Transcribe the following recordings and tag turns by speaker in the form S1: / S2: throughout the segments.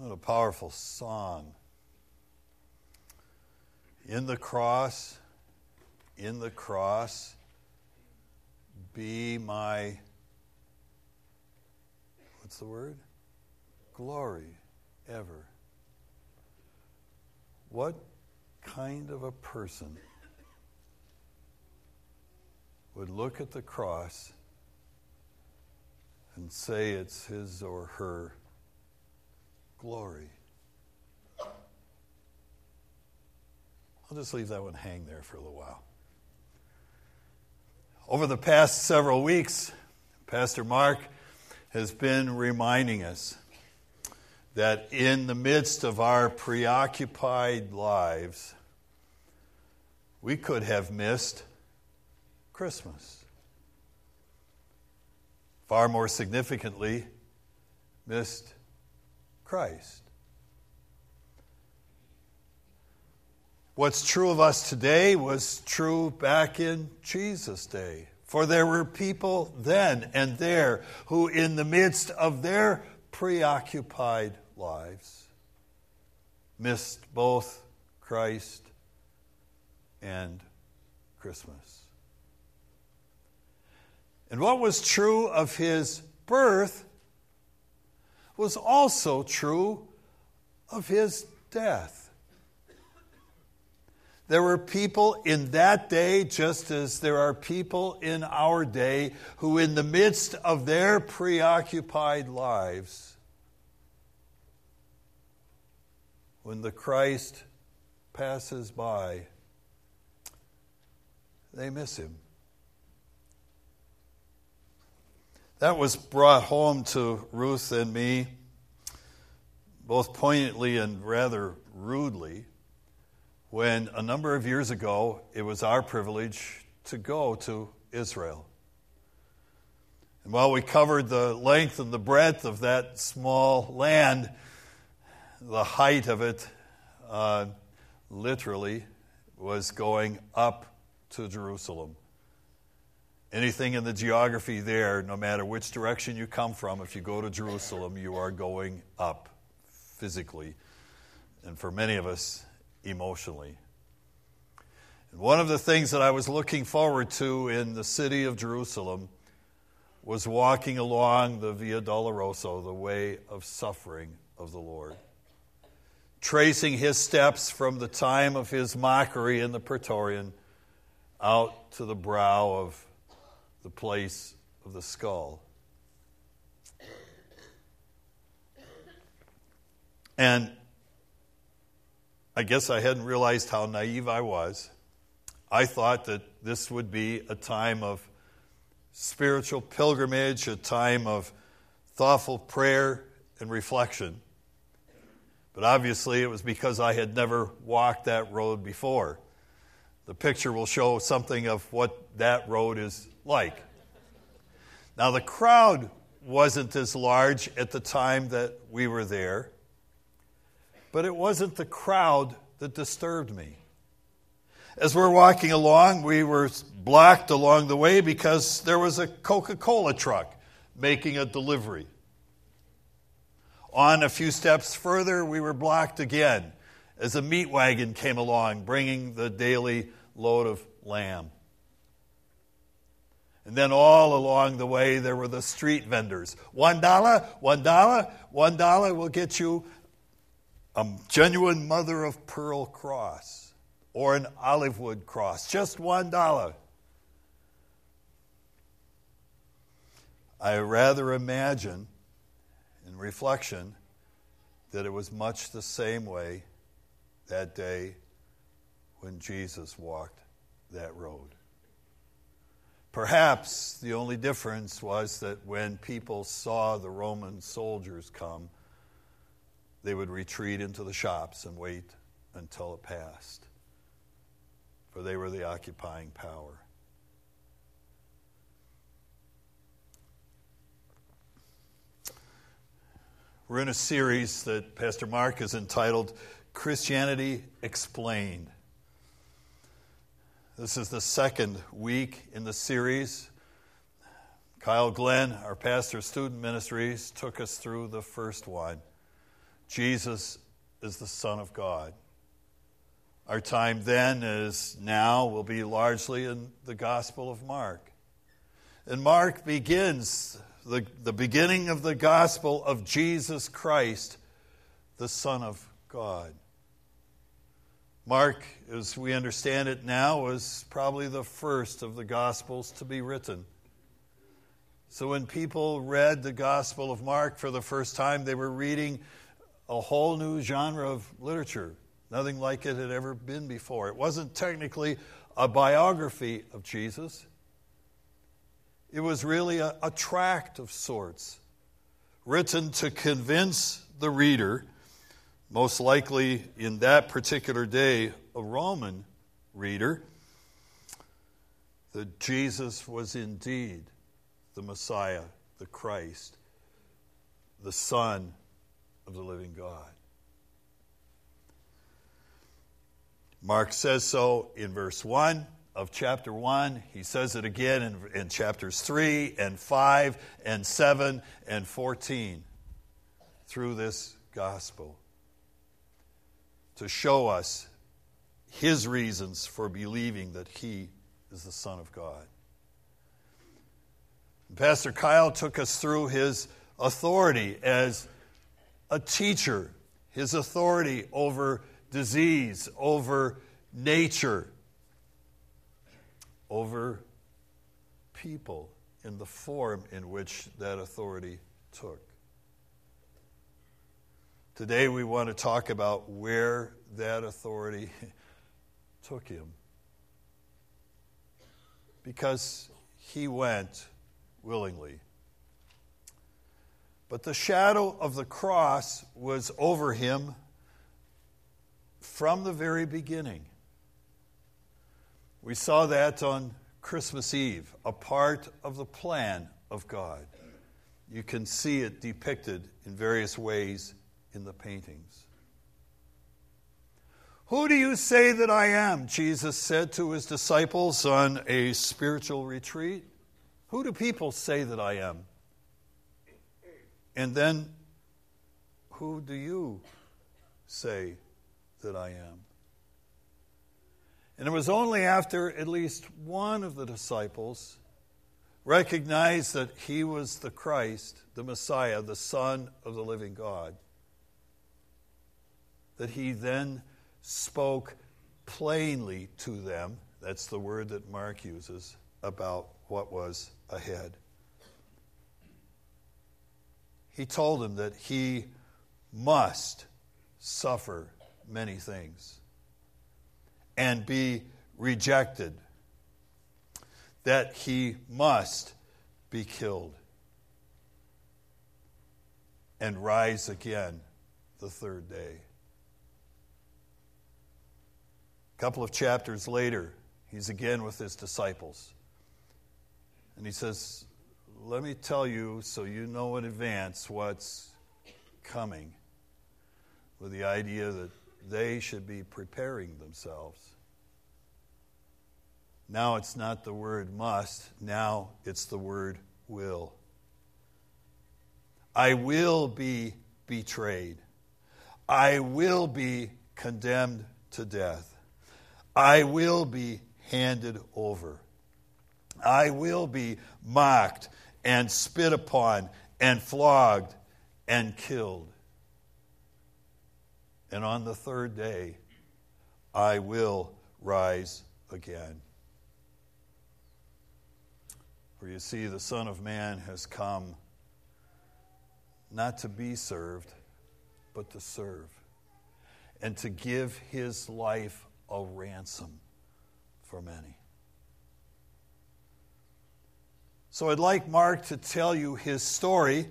S1: What a powerful song. In the cross, in the cross, be my, what's the word? Glory ever. What kind of a person would look at the cross and say it's his or her glory. I'll just leave that one hang there for a little while. Over the past several weeks, Pastor Mark has been reminding us that in the midst of our preoccupied lives, we could have missed Christmas. Far more significantly, missed Christ. What's true of us today was true back in Jesus' day. For there were people then and there who, in the midst of their preoccupied lives, missed both Christ and Christmas. And what was true of his birth was also true of his death. There were people in that day, just as there are people in our day, who, in the midst of their preoccupied lives, when the Christ passes by, they miss him. That was brought home to Ruth and me, both poignantly and rather rudely, when a number of years ago it was our privilege to go to Israel. And while we covered the length and the breadth of that small land, the height of it uh, literally was going up to Jerusalem. Anything in the geography there, no matter which direction you come from, if you go to Jerusalem, you are going up physically, and for many of us, emotionally. And one of the things that I was looking forward to in the city of Jerusalem was walking along the Via Dolorosa, the way of suffering of the Lord. Tracing his steps from the time of his mockery in the Praetorian out to the brow of the place of the skull. And I guess I hadn't realized how naive I was. I thought that this would be a time of spiritual pilgrimage, a time of thoughtful prayer and reflection. But obviously, it was because I had never walked that road before. The picture will show something of what that road is like. Now, the crowd wasn't as large at the time that we were there, but it wasn't the crowd that disturbed me. As we're walking along, we were blocked along the way because there was a Coca Cola truck making a delivery. On a few steps further, we were blocked again as a meat wagon came along bringing the daily load of lamb. And then all along the way, there were the street vendors. One dollar, one dollar, one dollar will get you a genuine mother of pearl cross or an olive wood cross. Just one dollar. I rather imagine, in reflection, that it was much the same way that day when Jesus walked that road. Perhaps the only difference was that when people saw the Roman soldiers come, they would retreat into the shops and wait until it passed, for they were the occupying power. We're in a series that Pastor Mark has entitled Christianity Explained. This is the second week in the series. Kyle Glenn, our pastor of student ministries, took us through the first one. Jesus is the Son of God. Our time then, as now, will be largely in the Gospel of Mark. And Mark begins the, the beginning of the Gospel of Jesus Christ, the Son of God. Mark, as we understand it now, was probably the first of the Gospels to be written. So when people read the Gospel of Mark for the first time, they were reading a whole new genre of literature. Nothing like it had ever been before. It wasn't technically a biography of Jesus, it was really a, a tract of sorts, written to convince the reader, most likely in that particular day, a Roman reader, that Jesus was indeed the Messiah, the Christ, the Son of the living God. Mark says so in verse 1 of chapter 1. He says it again in, in, chapters 3 and 5 and 7 and 14 through this gospel to show us his reasons for believing that he is the Son of God. Pastor Kyle took us through his authority as a teacher, his authority over disease, over nature, over people in the form in which that authority took. Today we want to talk about where that authority took him. Because he went willingly. But the shadow of the cross was over him from the very beginning. We saw that on Christmas Eve, a part of the plan of God. You can see it depicted in various ways in the paintings. Who do you say that I am? Jesus said to his disciples on a spiritual retreat. Who do people say that I am? And then, who do you say that I am? And it was only after at least one of the disciples recognized that he was the Christ, the Messiah, the Son of the living God, that he then spoke plainly to them. That's the word that Mark uses about what was ahead. He told them that he must suffer many things and be rejected, that he must be killed and rise again the third day. A couple of chapters later, he's again with his disciples. And he says, Let me tell you so you know in advance what's coming, with the idea that they should be preparing themselves. Now it's not the word must, now it's the word will. I will be betrayed. I will be condemned to death. I will be handed over. I will be mocked and spit upon and flogged and killed. And on the third day, I will rise again. For you see, the Son of Man has come not to be served, but to serve, and to give his life a ransom for many. So I'd like Mark to tell you his story.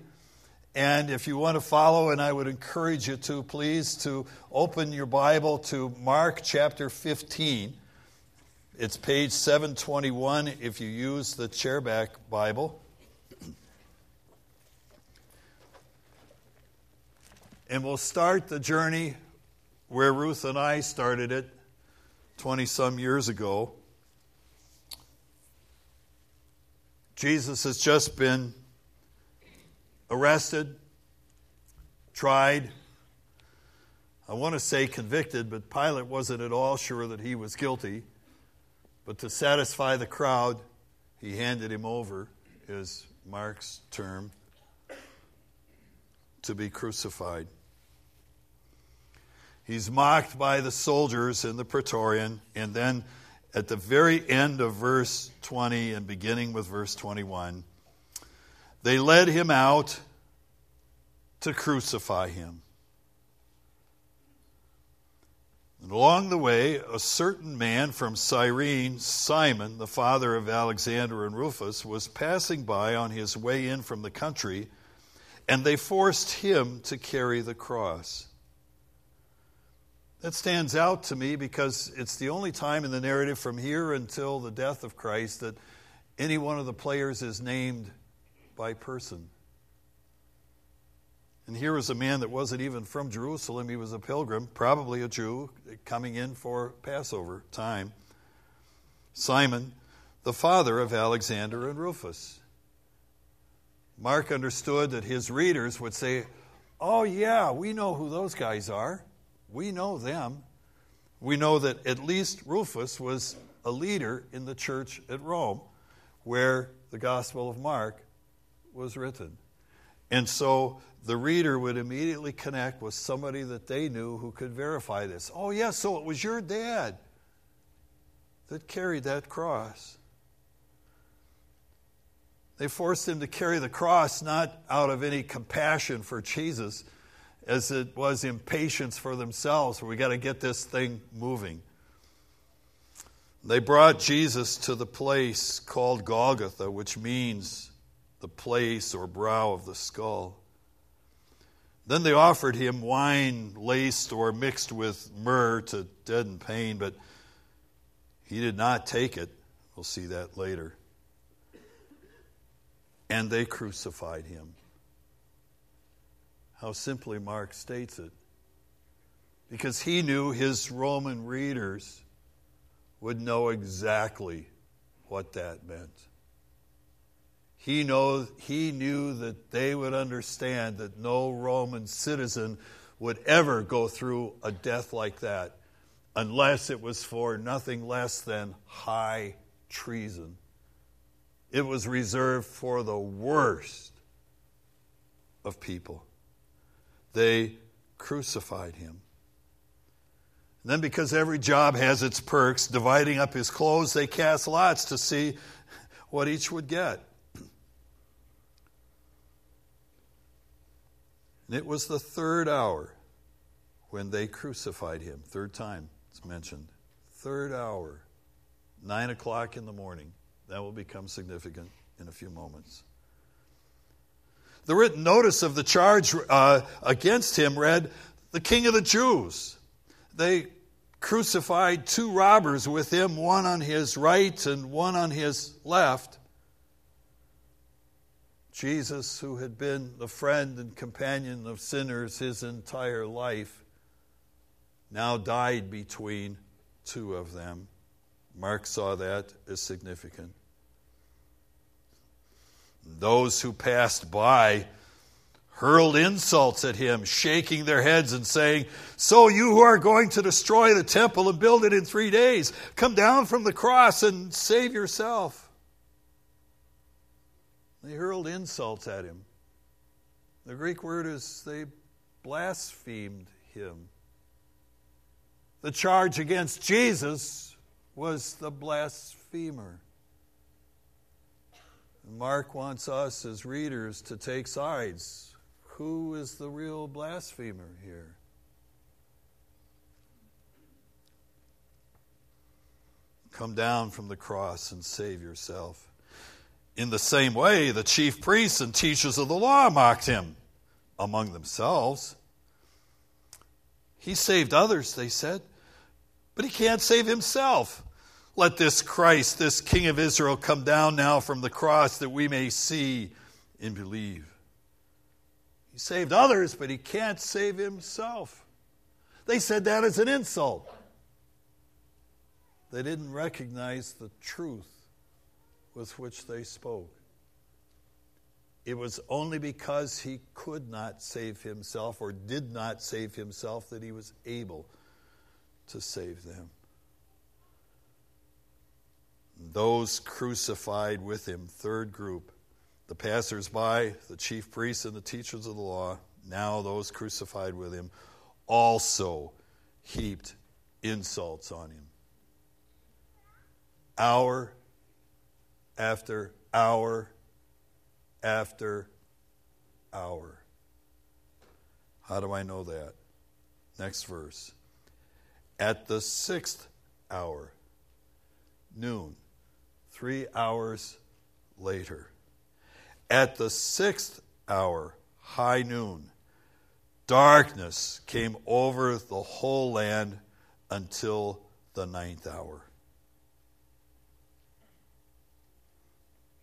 S1: And if you want to follow, and I would encourage you to, please, to open your Bible to Mark chapter 15. It's page 721 if you use the chairback Bible. And we'll start the journey where Ruth and I started it 20 some years ago. Jesus has just been arrested, tried, I want to say convicted, but Pilate wasn't at all sure that he was guilty. But to satisfy the crowd, he handed him over, is Mark's term, to be crucified. He's mocked by the soldiers in the praetorian, and then at the very end of verse 20 and beginning with verse 21, they led him out to crucify him. And along the way, a certain man from Cyrene, Simon, the father of Alexander and Rufus, was passing by on his way in from the country, and they forced him to carry the cross. That stands out to me because it's the only time in the narrative from here until the death of Christ that any one of the players is named by person. And here was a man that wasn't even from Jerusalem. He was a pilgrim, probably a Jew, coming in for Passover time. Simon, the father of Alexander and Rufus. Mark understood that his readers would say, Oh, yeah, we know who those guys are. We know them. We know that at least Rufus was a leader in the church at Rome, where the Gospel of Mark was written. And so the reader would immediately connect with somebody that they knew who could verify this. Oh, yes, yeah, so it was your dad that carried that cross. They forced him to carry the cross not out of any compassion for Jesus, as it was impatience for themselves, we got to get this thing moving. They brought Jesus to the place called Golgotha, which means the place or brow of the skull. Then they offered him wine laced or mixed with myrrh to deaden pain, but he did not take it. We'll see that later. And they crucified him. How simply Mark states it. Because he knew his Roman readers would know exactly what that meant. He, knows, he knew that they would understand that no Roman citizen would ever go through a death like that unless it was for nothing less than high treason. It was reserved for the worst of people. They crucified him. And then, because every job has its perks, dividing up his clothes, they cast lots to see what each would get. And it was the third hour when they crucified him. Third time it's mentioned. Third hour, nine o'clock in the morning. That will become significant in a few moments. The written notice of the charge uh, against him read, The King of the Jews. They crucified two robbers with him, one on his right and one on his left. Jesus, who had been the friend and companion of sinners his entire life, now died between two of them. Mark saw that as significant. Those who passed by hurled insults at him, shaking their heads and saying, So you who are going to destroy the temple and build it in three days, come down from the cross and save yourself. They hurled insults at him. The Greek word is they blasphemed him. The charge against Jesus was the blasphemer. Mark wants us as readers to take sides. Who is the real blasphemer here? Come down from the cross and save yourself. In the same way, the chief priests and teachers of the law mocked him among themselves. He saved others, they said, but he can't save himself. Let this Christ, this King of Israel, come down now from the cross that we may see and believe. He saved others, but he can't save himself. They said that as an insult. They didn't recognize the truth with which they spoke. it was only because he could not save himself or did not save himself that he was able to save them. Those crucified with him, third group, the passers by, the chief priests, and the teachers of the law, now those crucified with him, also heaped insults on him. Hour after hour after hour. How do I know that? Next verse. At the sixth hour, noon, three hours later. At the sixth hour, high noon, darkness came over the whole land until the ninth hour.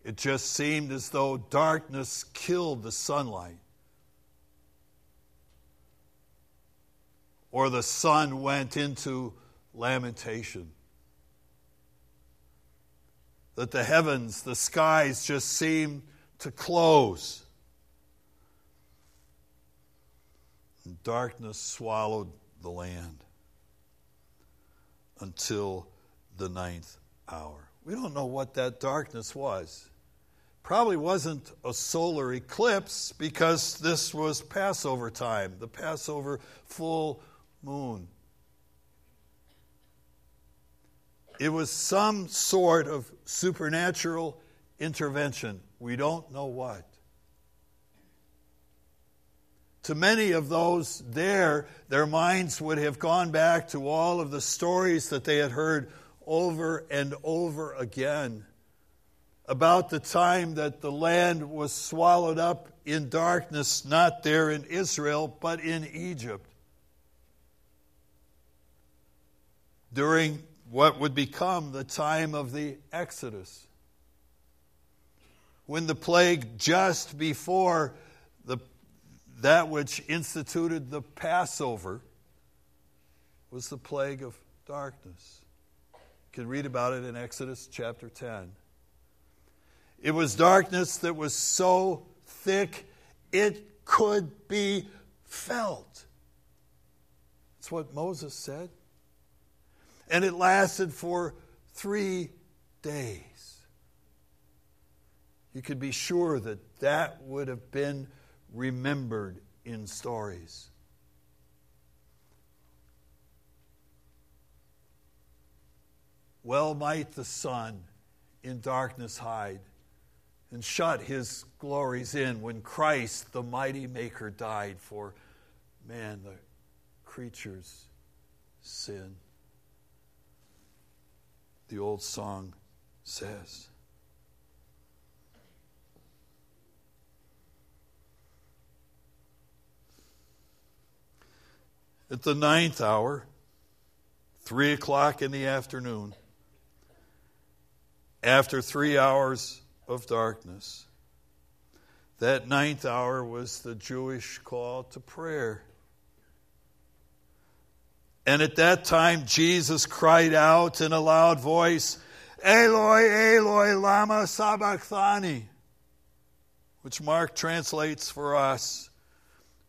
S1: It just seemed as though darkness killed the sunlight. Or the sun went into lamentation. That the heavens, the skies just seemed to close. And darkness swallowed the land until the ninth hour. We don't know what that darkness was probably wasn't a solar eclipse because this was Passover time, the Passover full moon. It was some sort of supernatural intervention. We don't know what. To many of those there, their minds would have gone back to all of the stories that they had heard over and over again about the time that the land was swallowed up in darkness, not there in Israel, but in Egypt. During what would become the time of the Exodus. When the plague just before the, that which instituted the Passover was the plague of darkness. You can read about it in Exodus chapter 10. It was darkness that was so thick it could be felt. That's what Moses said. And it lasted for three days. You could be sure that that would have been remembered in stories. Well might the sun in darkness hide and shut his glories in when Christ, the mighty Maker, died for man, the creature's sin. The old song says. At the ninth hour, three o'clock in the afternoon, after three hours of darkness. That ninth hour was the Jewish call to prayer. And at that time, Jesus cried out in a loud voice, Eloi, Eloi, Lama Sabachthani, which Mark translates for us,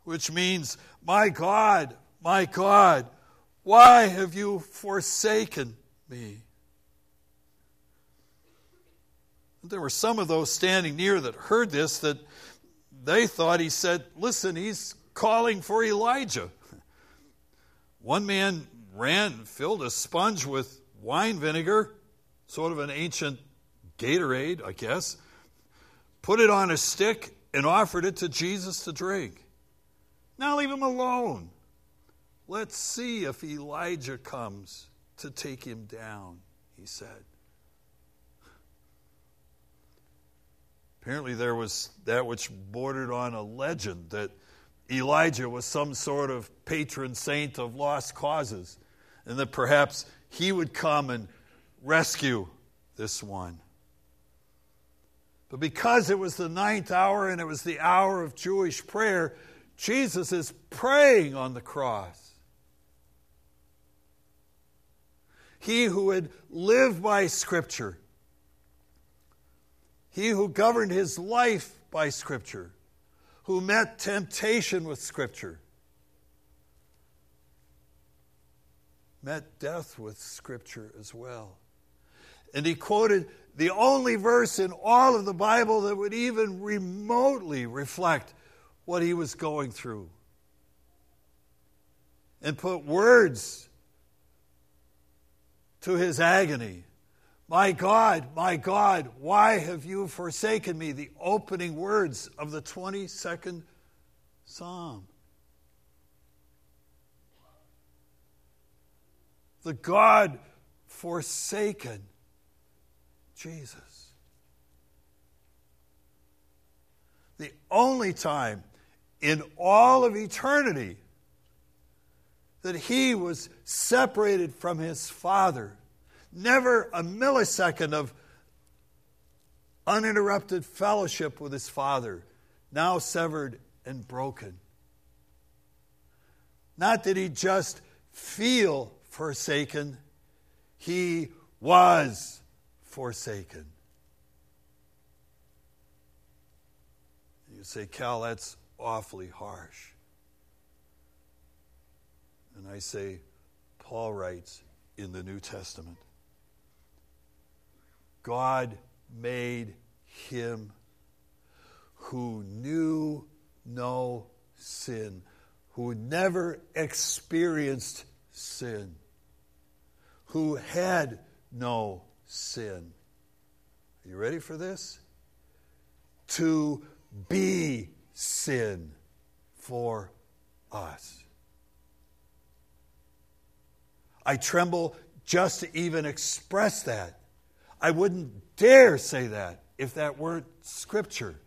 S1: which means, My God, my God, why have you forsaken me? There were some of those standing near that heard this that they thought he said, Listen, he's calling for Elijah. One man ran, filled a sponge with wine vinegar, sort of an ancient Gatorade, I guess, put it on a stick, and offered it to Jesus to drink. Now leave him alone. Let's see if Elijah comes to take him down, he said. Apparently, there was that which bordered on a legend that Elijah was some sort of patron saint of lost causes, and that perhaps he would come and rescue this one. But because it was the ninth hour and it was the hour of Jewish prayer, Jesus is praying on the cross. He who had lived by Scripture he who governed his life by Scripture, who met temptation with Scripture, met death with Scripture as well. And he quoted the only verse in all of the Bible that would even remotely reflect what he was going through and put words to his agony. My God, my God, why have you forsaken me? The opening words of the 22nd Psalm. The God forsaken Jesus. The only time in all of eternity that he was separated from his Father. Never a millisecond of uninterrupted fellowship with his Father, now severed and broken. Not that he just feel forsaken, he was forsaken. You say, Cal, that's awfully harsh. And I say, Paul writes in the New Testament God made him who knew no sin, who never experienced sin, who had no sin. Are you ready for this? To be sin for us. I tremble just to even express that. I wouldn't dare say that if that weren't scripture.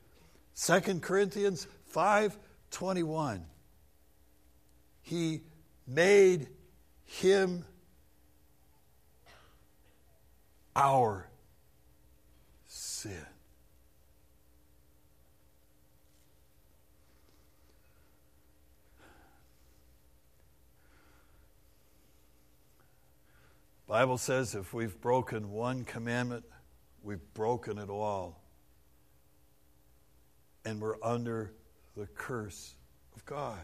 S1: 2 Corinthians 5:21 He made him our sin. Bible says if we've broken one commandment, we've broken it all. And we're under the curse of God.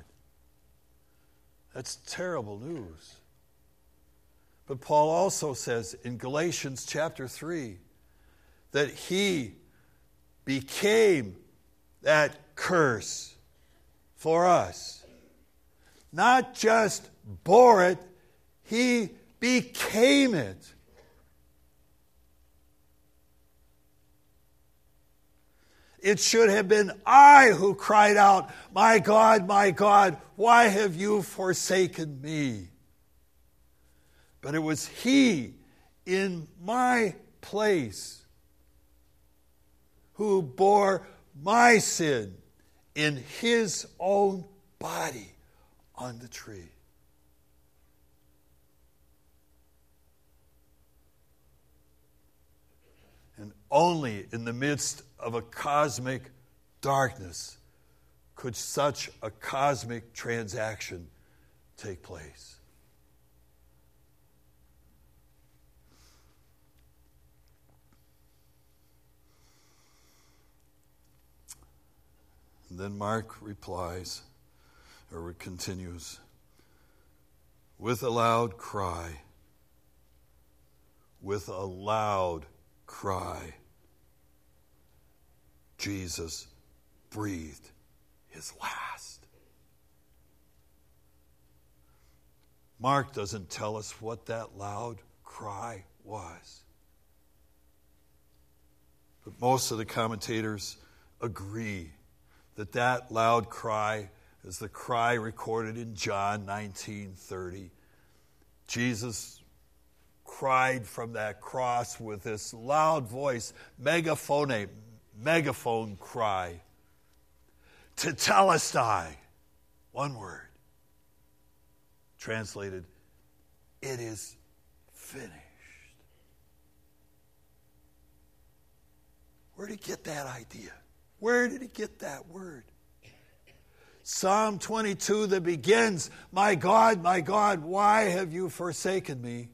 S1: That's terrible news. But Paul also says in Galatians chapter 3 that he became that curse for us. Not just bore it, he became it. It should have been I who cried out, My God, my God, why have you forsaken me? But it was He in my place who bore my sin in His own body on the tree. And only in the midst of a cosmic darkness could such a cosmic transaction take place. And then Mark replies, or continues, with a loud cry, with a loud cry, Jesus breathed his last. Mark doesn't tell us what that loud cry was. But most of the commentators agree that that loud cry is the cry recorded in John 19:30. Jesus cried from that cross with this loud voice, megaphone, megaphone cry. to tell us, Tetelestai, one word. Translated, it is finished. Where did he get that idea? Where did he get that word? Psalm 22 that begins, My God, my God, why have you forsaken me?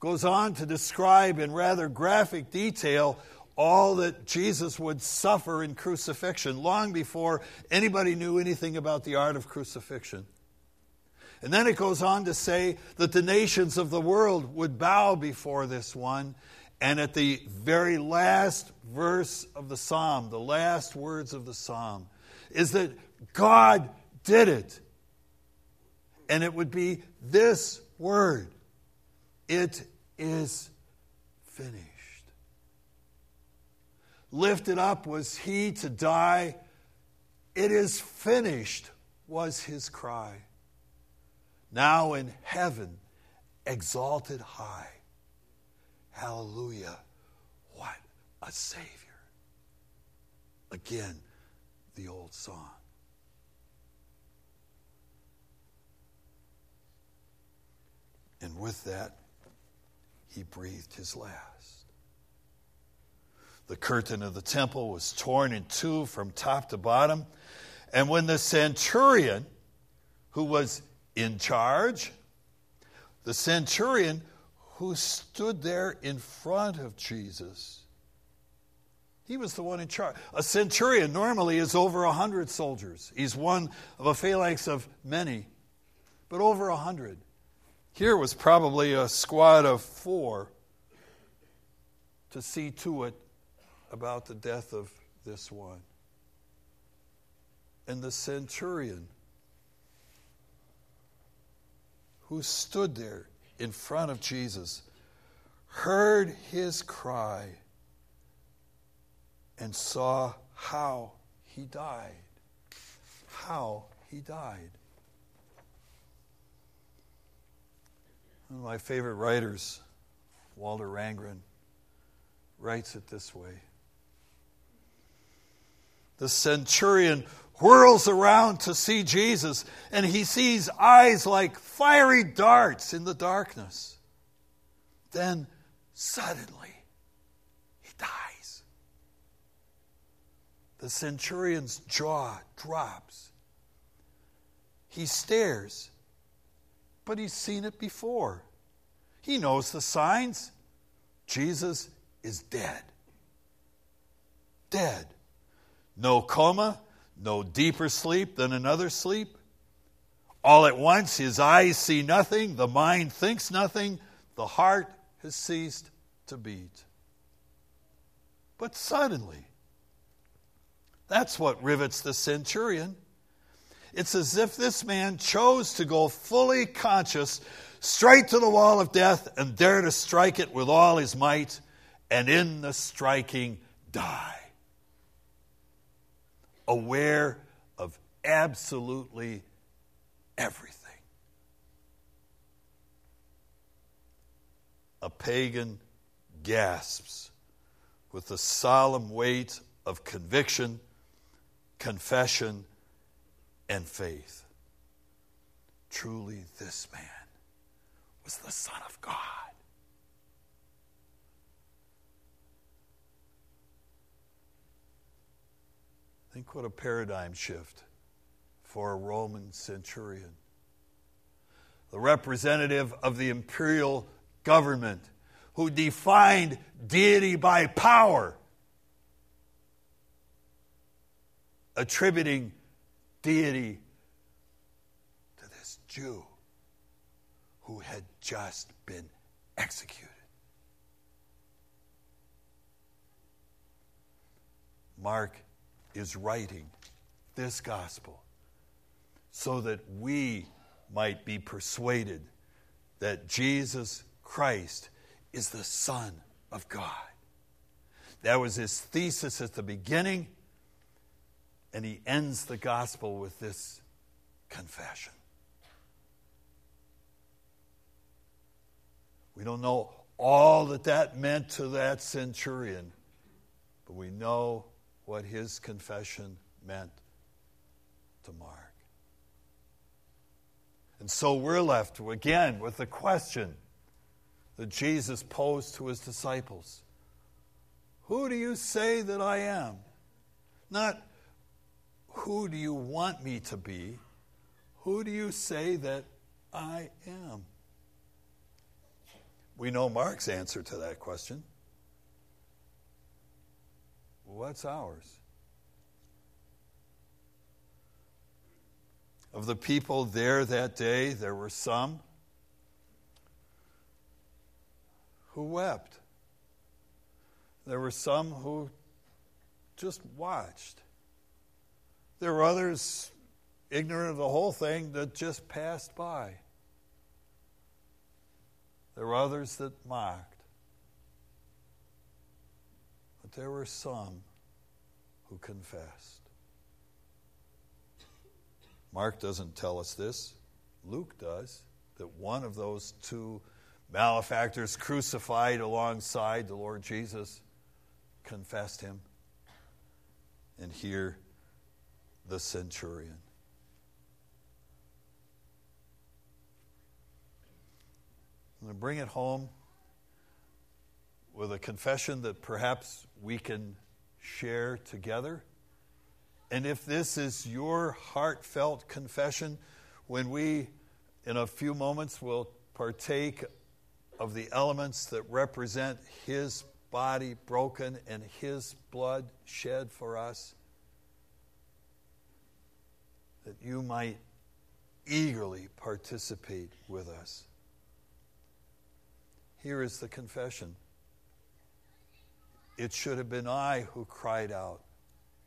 S1: goes on to describe in rather graphic detail all that Jesus would suffer in crucifixion long before anybody knew anything about the art of crucifixion. And then it goes on to say that the nations of the world would bow before this one. And at the very last verse of the psalm, the last words of the psalm, is that God did it. And it would be this word it is finished. Lifted up was he to die. It is finished was his cry. Now in heaven, exalted high. Hallelujah. What a Savior. Again, the old song. And with that, he breathed his last. The curtain of the temple was torn in two from top to bottom. And when the centurion, who was in charge, the centurion who stood there in front of Jesus, he was the one in charge. A centurion normally is over a hundred soldiers. He's one of a phalanx of many, but over a hundred. Here was probably a squad of four to see to it about the death of this one. And the centurion who stood there in front of Jesus heard his cry and saw how he died. How he died. One of my favorite writers, Walter Wangerin, writes it this way The centurion whirls around to see Jesus, and he sees eyes like fiery darts in the darkness. Then, suddenly, he dies. The centurion's jaw drops. He stares but he's seen it before. He knows the signs. Jesus is dead. Dead. No coma, no deeper sleep than another sleep. All at once, his eyes see nothing, the mind thinks nothing, the heart has ceased to beat. But suddenly, that's what rivets the centurion. It's as if this man chose to go fully conscious straight to the wall of death and dare to strike it with all his might, and in the striking, die. Aware of absolutely everything. A pagan gasps with the solemn weight of conviction, confession, and faith. Truly, this man was the Son of God. Think what a paradigm shift for a Roman centurion. The representative of the imperial government who defined deity by power, attributing deity to this Jew who had just been executed. Mark is writing this gospel so that we might be persuaded that Jesus Christ is the Son of God. That was his thesis at the beginning. And he ends the gospel with this confession. We don't know all that that meant to that centurion, but we know what his confession meant to Mark. And so we're left again with the question that Jesus posed to his disciples Who do you say that I am? Not who do you want me to be? Who do you say that I am? We know Mark's answer to that question. What's ours? Of the people there that day, there were some who wept. There were some who just watched. There were others ignorant of the whole thing that just passed by. There were others that mocked. But there were some who confessed. Mark doesn't tell us this, Luke does, that one of those two malefactors crucified alongside the Lord Jesus confessed him. And here, the centurion. I'm going to bring it home with a confession that perhaps we can share together. And if this is your heartfelt confession, when we, in a few moments, will partake of the elements that represent His body broken and His blood shed for us, that you might eagerly participate with us. Here is the confession. It should have been I who cried out,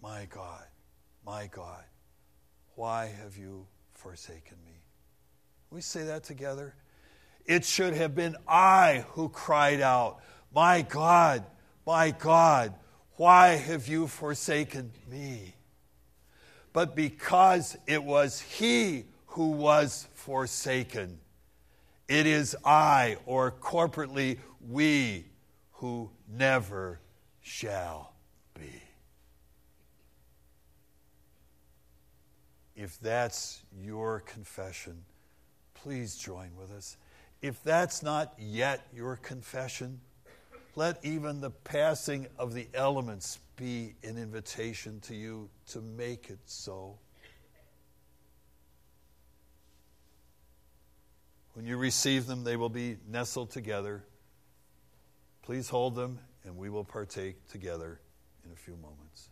S1: My God, my God, why have you forsaken me? we say that together? It should have been I who cried out, My God, my God, why have you forsaken me? But because it was He who was forsaken, it is I, or corporately we, who never shall be. If that's your confession, please join with us. If that's not yet your confession, let even the passing of the elements be an invitation to you to make it so. When you receive them, they will be nestled together. Please hold them, and we will partake together in a few moments.